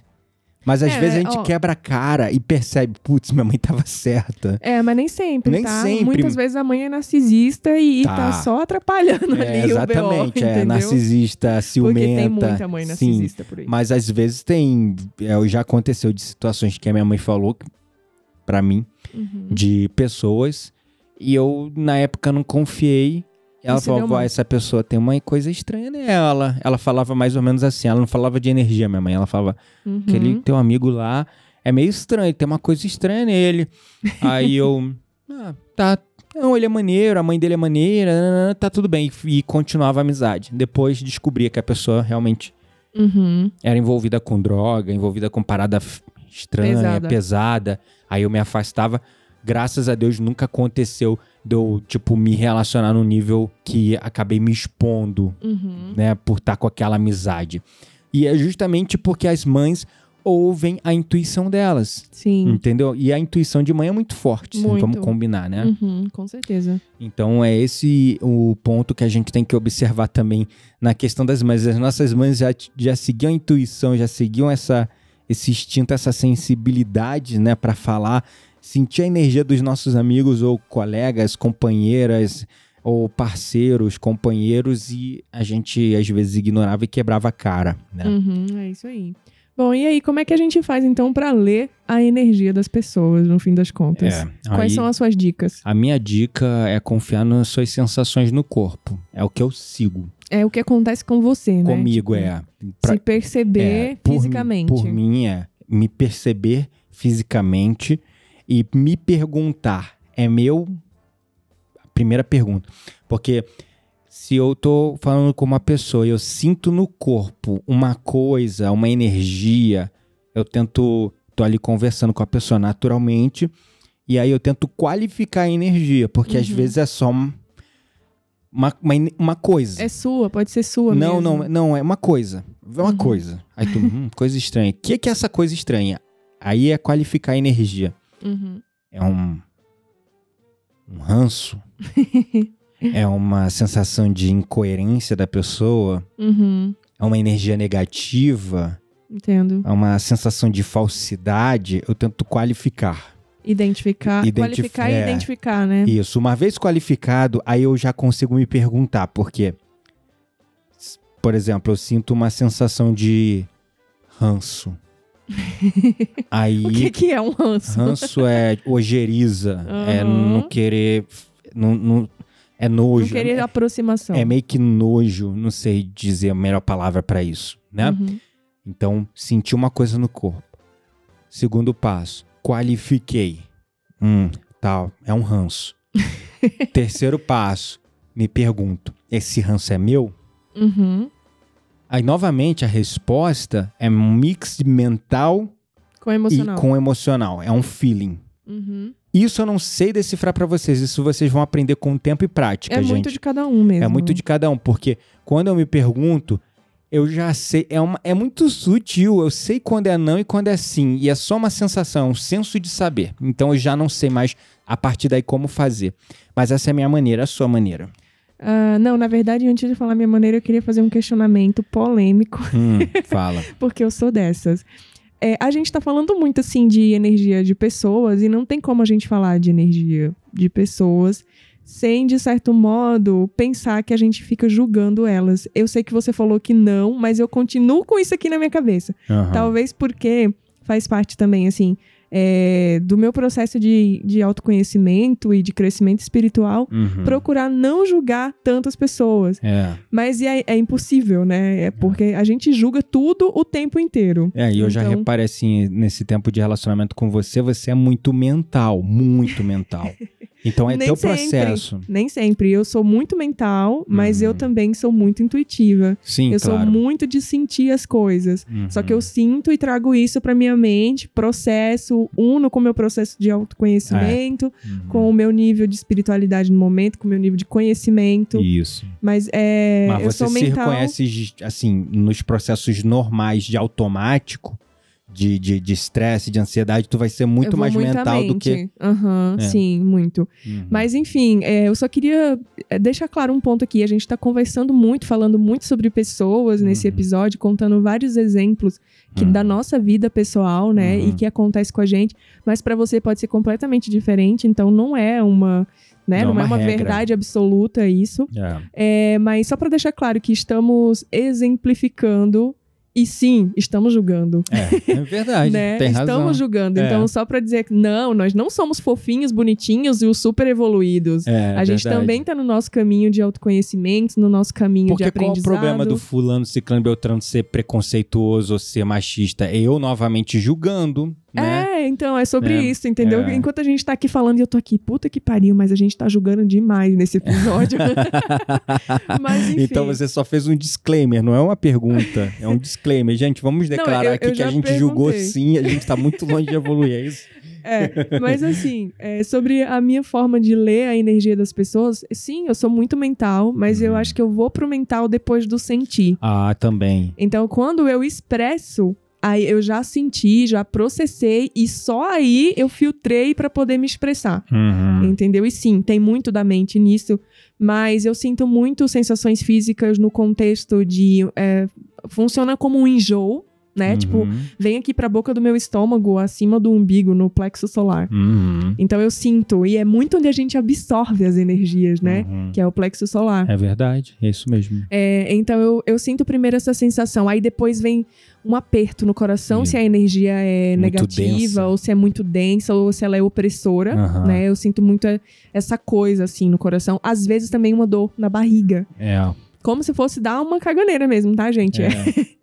Mas às É, vezes a gente ó. quebra a cara e percebe, putz, minha mãe tava certa. É, mas nem sempre, Nem tá? sempre. Muitas vezes a mãe é narcisista e Tá. tá, só atrapalhando É, ali exatamente, o BO, é entendeu? narcisista, ciumenta. Porque tem muita mãe Sim, narcisista por aí. Mas às vezes tem. É, já aconteceu de situações que a minha mãe falou pra mim, Uhum. de pessoas, e eu, na época, não confiei. Ela E você falou: essa pessoa tem uma coisa estranha nela. Ela falava mais ou menos assim. Ela não falava de energia, minha mãe. Ela falava: Uhum. aquele teu amigo lá é meio estranho, tem uma coisa estranha nele. Aí eu. Ah, tá. Não, ele é maneiro, a mãe dele é maneira, tá tudo bem. E continuava a amizade. Depois descobria que a pessoa realmente Uhum. era envolvida com droga, envolvida com parada estranha, pesada. Pesada. Aí eu me afastava. Graças a Deus nunca aconteceu de eu, tipo, me relacionar num nível que acabei me expondo, Uhum. né, por estar com aquela amizade. E é justamente porque as mães ouvem a intuição delas, Sim. entendeu? E a intuição de mãe é muito forte, Muito. vamos combinar, né? Uhum, com certeza. Então é esse o ponto que a gente tem que observar também na questão das mães. As nossas mães já, já seguiam a intuição, já seguiam essa, esse instinto, essa sensibilidade, né, para falar, sentir a energia dos nossos amigos ou colegas, companheiras ou parceiros, companheiros e a gente às vezes ignorava e quebrava a cara, né? Uhum, é isso aí. Bom, e aí, como é que a gente faz então pra ler a energia das pessoas, no fim das contas? É, Quais aí- são as suas dicas? A minha dica é confiar nas suas sensações no corpo. É o que eu sigo. É o que acontece com você, né? Comigo Tipo, é. Pra- Se perceber É, por mim- fisicamente. Por mim é me perceber fisicamente e me perguntar, é meu? Primeira pergunta. Porque se eu tô falando com uma pessoa e eu sinto no corpo uma coisa, uma energia, eu tento, tô ali conversando com a pessoa naturalmente, e aí eu tento qualificar a energia, porque às Uhum. vezes é só um- uma, uma, uma coisa. É sua, pode ser sua Não, mesmo. não, não, é uma coisa. É uma Uhum. coisa. Aí tu, hum, coisa estranha. O que, que é essa coisa estranha? Aí é qualificar a energia. Uhum. É um. Um ranço. é uma sensação de incoerência da pessoa. Uhum. É uma energia negativa. Entendo. É uma sensação de falsidade. Eu tento qualificar. Identificar, Identif- qualificar e é. identificar, né? Isso. Uma vez qualificado, aí eu já consigo me perguntar, porque, por exemplo, eu sinto uma sensação de ranço. aí, O que, que é um ranço? ranço é ojeriza, é Aham. não querer, não, não- é nojo. Não querer é, aproximação. é meio que nojo, não sei dizer a melhor palavra pra isso, né? Uhum. Então, senti uma coisa no corpo. Segundo passo, qualifiquei. Hum, tal, é um ranço. Terceiro passo, me pergunto, esse ranço é meu? Uhum. Aí, novamente, a resposta é um mix mental Com emocional. e com emocional. É um feeling. Uhum. Isso eu não sei decifrar pra vocês. Isso vocês vão aprender com tempo e prática, É gente. muito de cada um mesmo. É muito de cada um, porque quando eu me pergunto, eu já sei, é, uma, é muito sutil, eu sei quando é não e quando é sim, e é só uma sensação, um senso de saber. Então eu já não sei mais a partir daí como fazer. Mas essa é a minha maneira, a sua maneira. Ah, não, na verdade, antes de falar minha maneira, eu queria fazer um questionamento polêmico, Hum, fala. porque eu sou dessas. É, a gente tá falando muito, assim, de energia de pessoas, e não tem como a gente falar de energia de pessoas sem, de certo modo, pensar que a gente fica julgando elas. Eu sei que você falou que não, mas eu continuo com isso aqui na minha cabeça. Aham. Talvez porque faz parte também, assim, é, do meu processo de, de autoconhecimento e de crescimento espiritual, Uhum. procurar não julgar tantas pessoas. É. Mas é, é impossível, né? É porque a gente julga tudo o tempo inteiro. É, e eu já Então- reparei assim, nesse tempo de relacionamento com você, você é muito mental, muito mental. Então é Nem teu sempre. processo. Nem sempre. Eu sou muito mental, mas Uhum. eu também sou muito intuitiva. Sim, eu claro. sou muito de sentir as coisas. Só que eu Uhum. sinto e trago isso pra minha mente, processo, uno com o meu processo de autoconhecimento, Uhum. com o meu nível de espiritualidade no momento, com o meu nível de conhecimento. Isso. Mas é. Mas você se mental. reconhece, assim, nos processos normais de automático, de de de estresse, de, ansiedade, tu vai ser muito mais mental do que. Aham, É. sim, muito. Uhum. Mas enfim, é, eu só queria é, deixar claro um ponto aqui. A gente tá conversando muito, falando muito sobre pessoas nesse Uhum. episódio, contando vários exemplos que Uhum. da nossa vida pessoal, né, Uhum. e que acontece com a gente. Mas pra você pode ser completamente diferente. Então não é uma, né, Não não, é é uma regra. verdade absoluta isso. É. É, mas só pra deixar claro que estamos exemplificando e sim, estamos julgando. É, é verdade. né? Tem Estamos razão. julgando. É. Então, só pra dizer que não, nós não somos fofinhos, bonitinhos e os super evoluídos. É, a gente verdade. também tá no nosso caminho de autoconhecimento, no nosso caminho Porque de qual é o aprendizado. problema do fulano, ciclano, beltrano ser preconceituoso ou ser machista? Eu novamente julgando, né? É, então, é sobre É, isso, entendeu? é. Enquanto a gente tá aqui falando, e eu tô aqui, puta que pariu, mas a gente tá julgando demais nesse episódio. mas enfim. Então você só fez um disclaimer, não é uma pergunta, é um disclaimer. Gente, vamos declarar eu- aqui eu que a gente julgou perguntei. sim, a gente tá muito longe de evoluir, é isso? É, mas assim, é, sobre a minha forma de ler a energia das pessoas, sim, eu sou muito mental, mas eu Uhum. acho que eu vou pro mental depois do sentir. Ah, também. Então, quando eu expresso, aí eu já senti, já processei e só aí eu filtrei pra poder me expressar. Uhum. Entendeu? E sim, tem muito da mente nisso, mas eu sinto muito sensações físicas no contexto de. é, funciona como um enjoo, né? Tipo, Uhum. vem aqui pra boca do meu estômago, acima do umbigo, no plexo solar. Uhum. Então eu sinto, e é muito onde a gente absorve as energias, né? Uhum. Que é o plexo solar. É verdade, é isso mesmo. É, então eu, eu sinto primeiro essa sensação, aí depois vem um aperto no coração, se a energia é Muito negativa, densa. ou se é muito densa, ou se ela é opressora, né? Eu sinto muito é, essa coisa assim no coração. Às vezes também uma dor na barriga. É. como se fosse dar uma caganeira mesmo, tá, gente? É, É.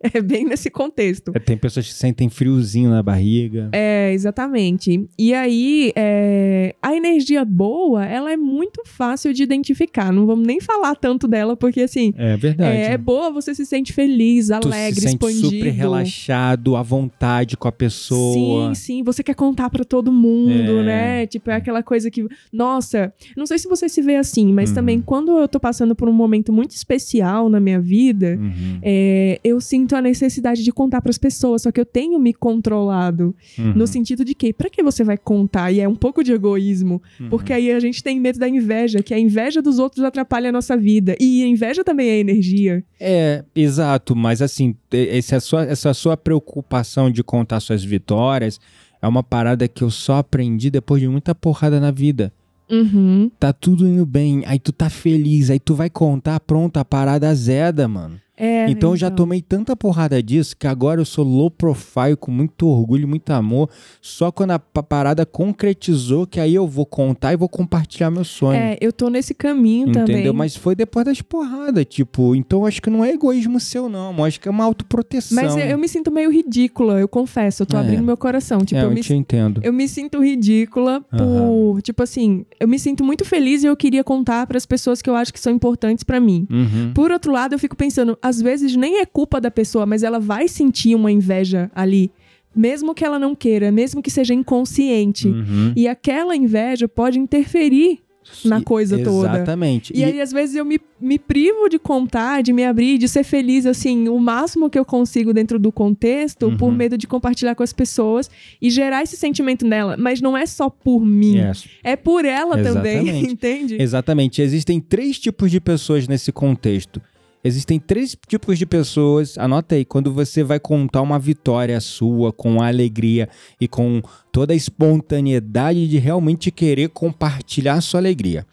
é bem nesse contexto. É, Tem pessoas que sentem friozinho na barriga. É, exatamente. E aí, é, a energia boa, ela é muito fácil de identificar. Não vamos nem falar tanto dela, porque assim, É verdade. é, é boa, você se sente feliz, tu alegre, se sente expandido. super relaxado, à vontade com a pessoa. Sim, sim, você quer contar pra todo mundo, É. né? Tipo, é aquela coisa que, nossa, não sei se você se vê assim, mas Uhum. também quando eu tô passando por um momento muito na minha vida, Uhum, é, eu sinto a necessidade de contar pras pessoas, só que eu tenho me controlado uhum, no sentido de que, pra que você vai contar? E é um pouco de egoísmo, uhum. porque aí a gente tem medo da inveja, que a inveja dos outros atrapalha a nossa vida. E a inveja também é energia. É, exato, mas assim, esse é sua, essa sua preocupação de contar suas vitórias é uma parada que eu só aprendi depois de muita porrada na vida. Uhum. Tá tudo indo bem, aí tu tá feliz, aí tu vai contar, pronto, a parada azeda, mano. É, então eu já tomei tanta porrada disso que agora eu sou low profile com muito orgulho, muito amor. Só quando a pa- parada concretizou que aí eu vou contar e vou compartilhar meu sonho. É, eu tô nesse caminho Entendeu? também. Mas foi depois das porradas, tipo, então acho que não é egoísmo seu, não. Acho que é uma autoproteção. Mas eu, eu me sinto meio ridícula, eu confesso. Eu tô É. abrindo meu coração. Tipo, É, eu, eu me, te entendo. eu me sinto ridícula por. Tipo assim, eu me sinto muito feliz e eu queria contar pras pessoas que eu acho que são importantes pra mim. Uhum. Por outro lado, eu fico pensando, às vezes nem é culpa da pessoa, mas ela vai sentir uma inveja ali. Mesmo que ela não queira, mesmo que seja inconsciente. Uhum. E aquela inveja pode interferir na coisa toda. Exatamente. E, aí, às vezes, eu me, me privo de contar, de me abrir, de ser feliz, assim, o máximo que eu consigo dentro do contexto, Uhum. por medo de compartilhar com as pessoas e gerar esse sentimento nela. Mas não é só por mim, Yes. é por ela também, Exatamente. entende? Exatamente. Existem três tipos de pessoas nesse contexto. Existem três tipos de pessoas. Anota aí, quando você vai contar uma vitória sua com alegria e com toda a espontaneidade de realmente querer compartilhar a sua alegria.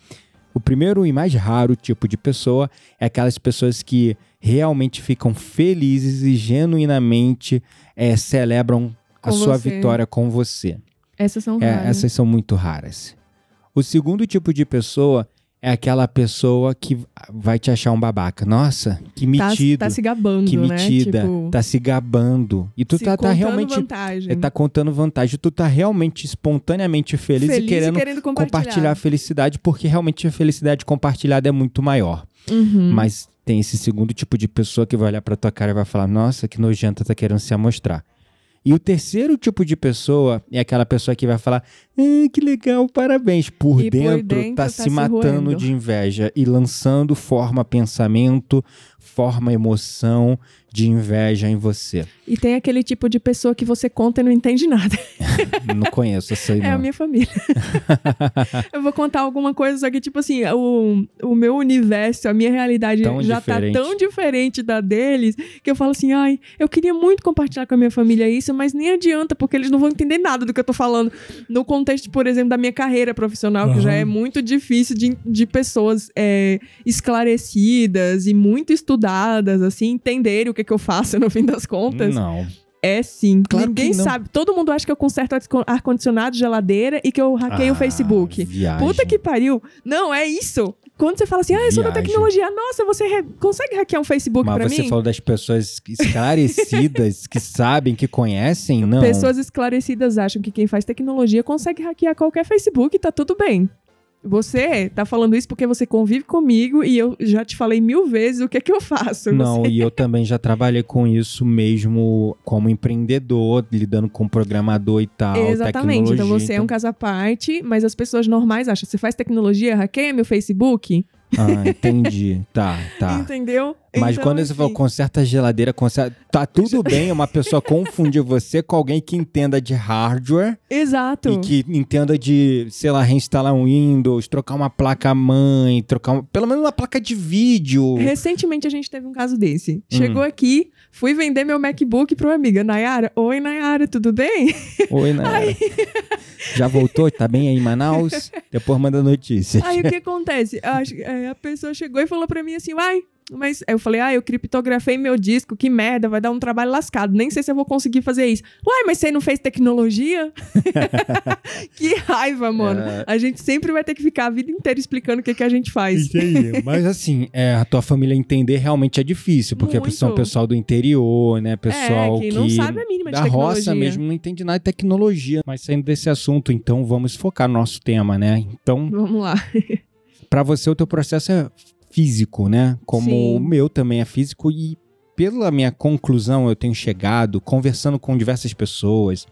O primeiro e mais raro tipo de pessoa é aquelas pessoas que realmente ficam felizes e genuinamente eh, celebram a Com sua você. vitória com você. Essas são É, raras. essas são muito raras. O segundo tipo de pessoa é aquela pessoa que vai te achar um babaca. Nossa, que Tá, metido, tá se gabando, que né? metida, Tipo, tá se gabando. E tu tá, tá contando realmente vantagem. é, tá contando vantagem. Tu tá realmente espontaneamente feliz, Feliz e querendo, compartilhar. compartilhar a felicidade, porque realmente a felicidade compartilhada é muito maior. Uhum. Mas tem esse segundo tipo de pessoa que vai olhar pra tua cara e vai falar: Nossa, que nojenta tá querendo se amostrar. E o terceiro tipo de pessoa é aquela pessoa que vai falar: ah, que legal, parabéns. Por, E por dentro, dentro tá, tá se se matando roendo. de inveja e lançando forma pensamento, forma emoção de inveja em você. E tem aquele tipo de pessoa que você conta e não entende nada. não conheço essa aí, É a minha família. eu vou contar alguma coisa, só que, tipo assim, o, o meu universo, a minha realidade Tão já diferente. tá tão diferente da deles que eu falo assim, ai, eu queria muito compartilhar com a minha família isso, mas nem adianta, porque eles não vão entender nada do que eu tô falando. No contexto, por exemplo, da minha carreira profissional, que já é muito difícil de, de pessoas é, esclarecidas e muito estudadas, assim, entenderem o que, que eu faço no fim das contas. Não. É sim. Claro Ninguém que sabe. Todo mundo acha que eu conserto ar- ar-condicionado, geladeira e que eu hackeio Ah, o Facebook. Viagem. Puta que pariu. Não, é isso. Quando você fala assim, ah, eu sou da tecnologia. Nossa, você consegue hackear um Facebook Mas pra você mim? falou das pessoas esclarecidas, que sabem, que conhecem? Não. Pessoas esclarecidas acham que quem faz tecnologia consegue hackear qualquer Facebook tá tudo bem. Você tá falando isso porque você convive comigo e eu já te falei mil vezes o que é que eu faço. Não, Você- e eu também já trabalhei com isso mesmo como empreendedor, lidando com programador e tal. Exatamente. Então você é um caso à parte, mas as pessoas normais acham, você faz tecnologia, hackeia meu Facebook? Ah, entendi. Tá, tá. Entendeu? Mas Então, quando você falou conserta a geladeira, conserta... tá tudo bem uma pessoa confundir você com alguém que entenda de hardware Exato. e que entenda de, sei lá, reinstalar um Windows, trocar uma placa mãe, trocar uma... pelo menos uma placa de vídeo. Recentemente a gente teve um caso desse. Hum. Chegou aqui, fui vender meu MacBook pra uma amiga. Nayara, oi Nayara, tudo bem? Oi, né? Já voltou? Tá bem aí em Manaus? Depois manda notícias. Aí o que acontece? Acho- é, a pessoa chegou e falou pra mim assim: ai, mas aí eu falei, ah, eu criptografei meu disco, que merda, vai dar um trabalho lascado. Nem sei se eu vou conseguir fazer isso. Uai, mas você não fez tecnologia? que raiva, mano. É. A gente sempre vai ter que ficar a vida inteira explicando o que, que a gente faz. Entendi. Mas assim, é, a tua família entender realmente é difícil, porque Muito. são pessoal do interior, né? Pessoal é, quem que não sabe a mínima de da tecnologia. roça mesmo não entende nada de tecnologia. Mas saindo desse assunto, então vamos focar no nosso tema, né? Então, Vamos lá. Pra você o teu processo é físico, né? Como Sim. o meu também é físico e pela minha conclusão eu tenho chegado conversando com diversas pessoas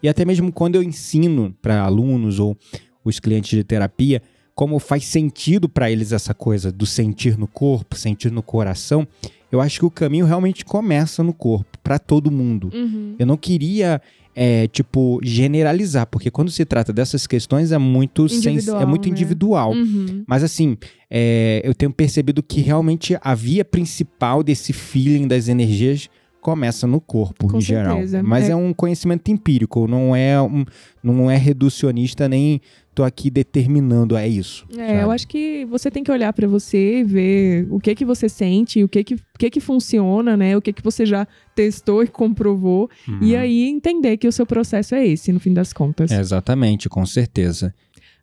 e até mesmo quando eu ensino para alunos ou os clientes de terapia como faz sentido para eles essa coisa do sentir no corpo, sentir no coração, eu acho que o caminho realmente começa no corpo para todo mundo. Uhum. Eu não queria, é, tipo, generalizar, porque quando se trata dessas questões é muito, sens- Individual, é muito né? individual. Uhum. Mas assim, é, eu tenho percebido que realmente a via principal desse feeling das energias começa no corpo, Com em geral. certeza. Mas é. É- um conhecimento empírico, não é, um, não é reducionista, nem tô aqui determinando, é isso. É, sabe? eu acho que você tem que olhar pra você, ver o que que você sente, o que que, o que que funciona, né? O que que você já testou e comprovou. E Uhum. aí entender que o seu processo é esse, no fim das contas. É, Exatamente, com certeza.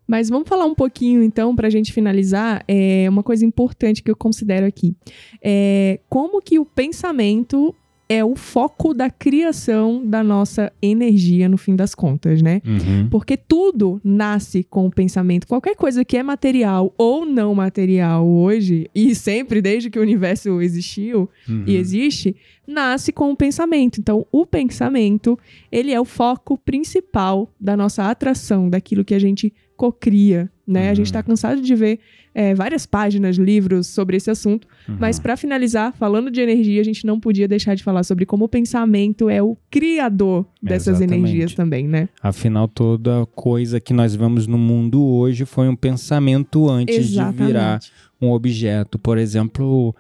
Mas vamos falar um pouquinho, então, pra gente finalizar, é uma coisa importante que eu considero aqui. É como que o pensamento é o foco da criação da nossa energia, no fim das contas, né? Uhum. Porque tudo nasce com o pensamento. Qualquer coisa que é material ou não material hoje, e sempre desde que o universo existiu Uhum. e existe, nasce com o pensamento. Então, o pensamento, ele é o foco principal da nossa atração, daquilo que a gente cocria, né? A gente Uhum. tá cansado de ver é, várias páginas, livros sobre esse assunto, Uhum. mas para finalizar, falando de energia, a gente não podia deixar de falar sobre como o pensamento é o criador dessas Exatamente. energias também, né? Afinal, toda coisa que nós vemos no mundo hoje foi um pensamento antes de virar um objeto. Por exemplo,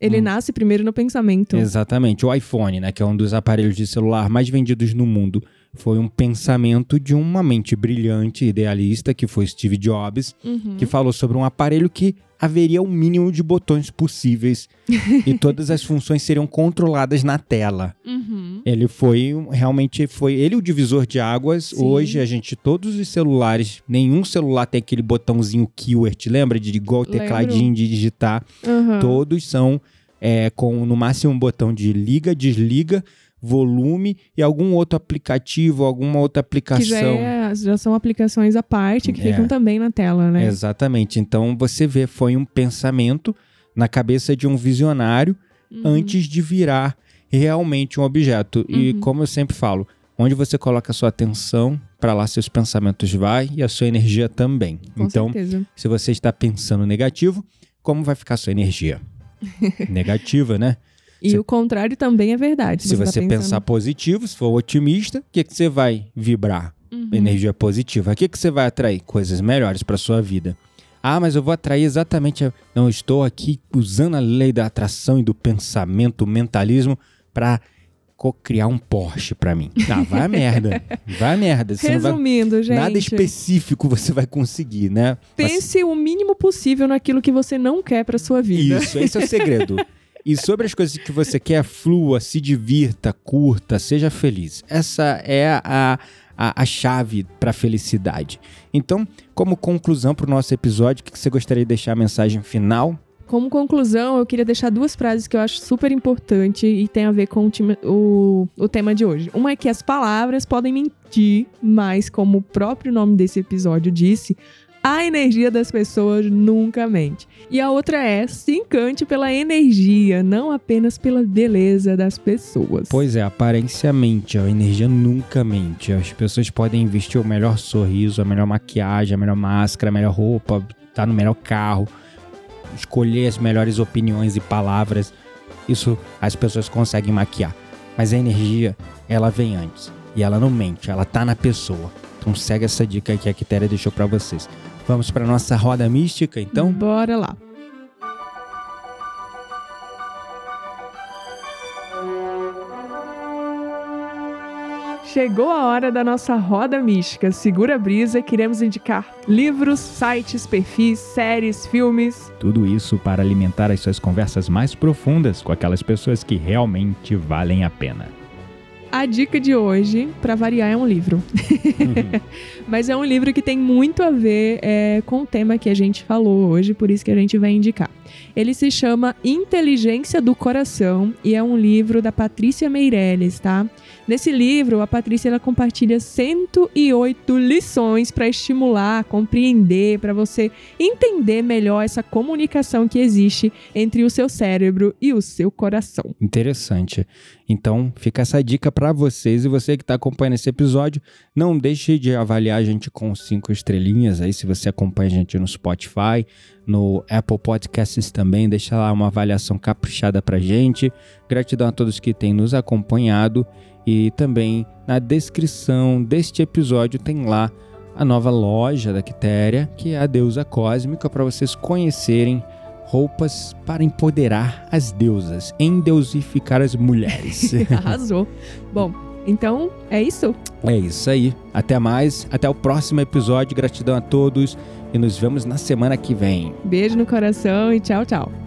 Ele Hum. nasce primeiro no pensamento. Exatamente. O iPhone, né, que é um dos aparelhos de celular mais vendidos no mundo, foi um pensamento de uma mente brilhante, idealista, que foi Steve Jobs, Uhum. que falou sobre um aparelho que haveria o mínimo de botões possíveis e todas as funções seriam controladas na tela. Uhum. Ele foi realmente foi ele o divisor de águas. Sim. Hoje a gente todos os celulares, nenhum celular tem aquele botãozinho keyword, lembra de igual o tecladinho de digitar? Uhum. Todos são é, com no máximo um botão de liga, desliga, volume e algum outro aplicativo, alguma outra Que aplicação. já, é- já são aplicações à parte que É. ficam também na tela, né? Exatamente. Então você vê, foi um pensamento na cabeça de um visionário Uhum. antes de virar realmente um objeto. E Uhum. como eu sempre falo, onde você coloca a sua atenção, para lá seus pensamentos vai e a sua energia também. Com então, certeza. se você está pensando negativo, como vai ficar a sua energia? Negativa, né? E Se- o contrário também é verdade. Se tá você pensando- pensar positivo, se for otimista, o que, que você vai vibrar? Uhum. Energia positiva. O que, que você vai atrair? Coisas melhores para sua vida. Ah, mas eu vou atrair exatamente. A... Não, estou aqui usando a lei da atração e do pensamento, o mentalismo, para criar um Porsche para mim. Ah, vai a merda. Vai a merda. Você não vai... Resumindo, gente. Nada específico você vai conseguir, né? Mas- Pense o mínimo possível naquilo que você não quer pra sua vida. Isso, esse é o segredo. E sobre as coisas que você quer, flua, se divirta, curta, seja feliz. Essa é a, a, a chave para felicidade. Então, como conclusão para o nosso episódio, o que você gostaria de deixar a mensagem final? Como conclusão, eu queria deixar duas frases que eu acho super importante e tem a ver com o, time- o- o tema de hoje. Uma é que as palavras podem mentir, mas como o próprio nome desse episódio disse, a energia das pessoas nunca mente. E a outra é se encante pela energia, não apenas pela beleza das pessoas. Pois é, aparenciamente, a energia nunca mente. As pessoas podem vestir o melhor sorriso, a melhor maquiagem, a melhor máscara, a melhor roupa, estar no melhor carro, escolher as melhores opiniões e palavras. Isso as pessoas conseguem maquiar. Mas a energia, ela vem antes. E ela não mente, ela tá na pessoa. Então segue essa dica que a Quitéria deixou pra vocês. Vamos pra nossa roda mística, então? bora lá. chegou a hora da nossa roda mística. Segura a brisa, queremos indicar livros, sites, perfis, séries, filmes. Tudo isso para alimentar as suas conversas mais profundas com aquelas pessoas que realmente valem a pena. A dica de hoje, para variar, é um livro. Uhum. Mas é um livro que tem muito a ver é, com o tema que a gente falou hoje, por isso que a gente vai indicar. Ele se chama Inteligência do Coração e é um livro da Patrícia Meirelles, tá? Nesse livro, a Patrícia ela compartilha 108 lições para estimular, compreender, para você entender melhor essa comunicação que existe entre o seu cérebro e o seu coração. Interessante. Então, fica essa dica para vocês e você que está acompanhando esse episódio, não deixe de avaliar a gente com cinco estrelinhas aí se você acompanha a gente no Spotify, no Apple Podcasts também, deixa lá uma avaliação caprichada pra gente. Gratidão a todos que têm nos acompanhado e também na descrição deste episódio tem lá a nova loja da Quitéria, que é a deusa cósmica, para vocês conhecerem roupas para empoderar as deusas, endeusificar as mulheres. Arrasou. Bom, então é isso. É isso aí. Até mais, até o próximo episódio. Gratidão a todos e nos vemos na semana que vem. Beijo no coração e tchau, tchau.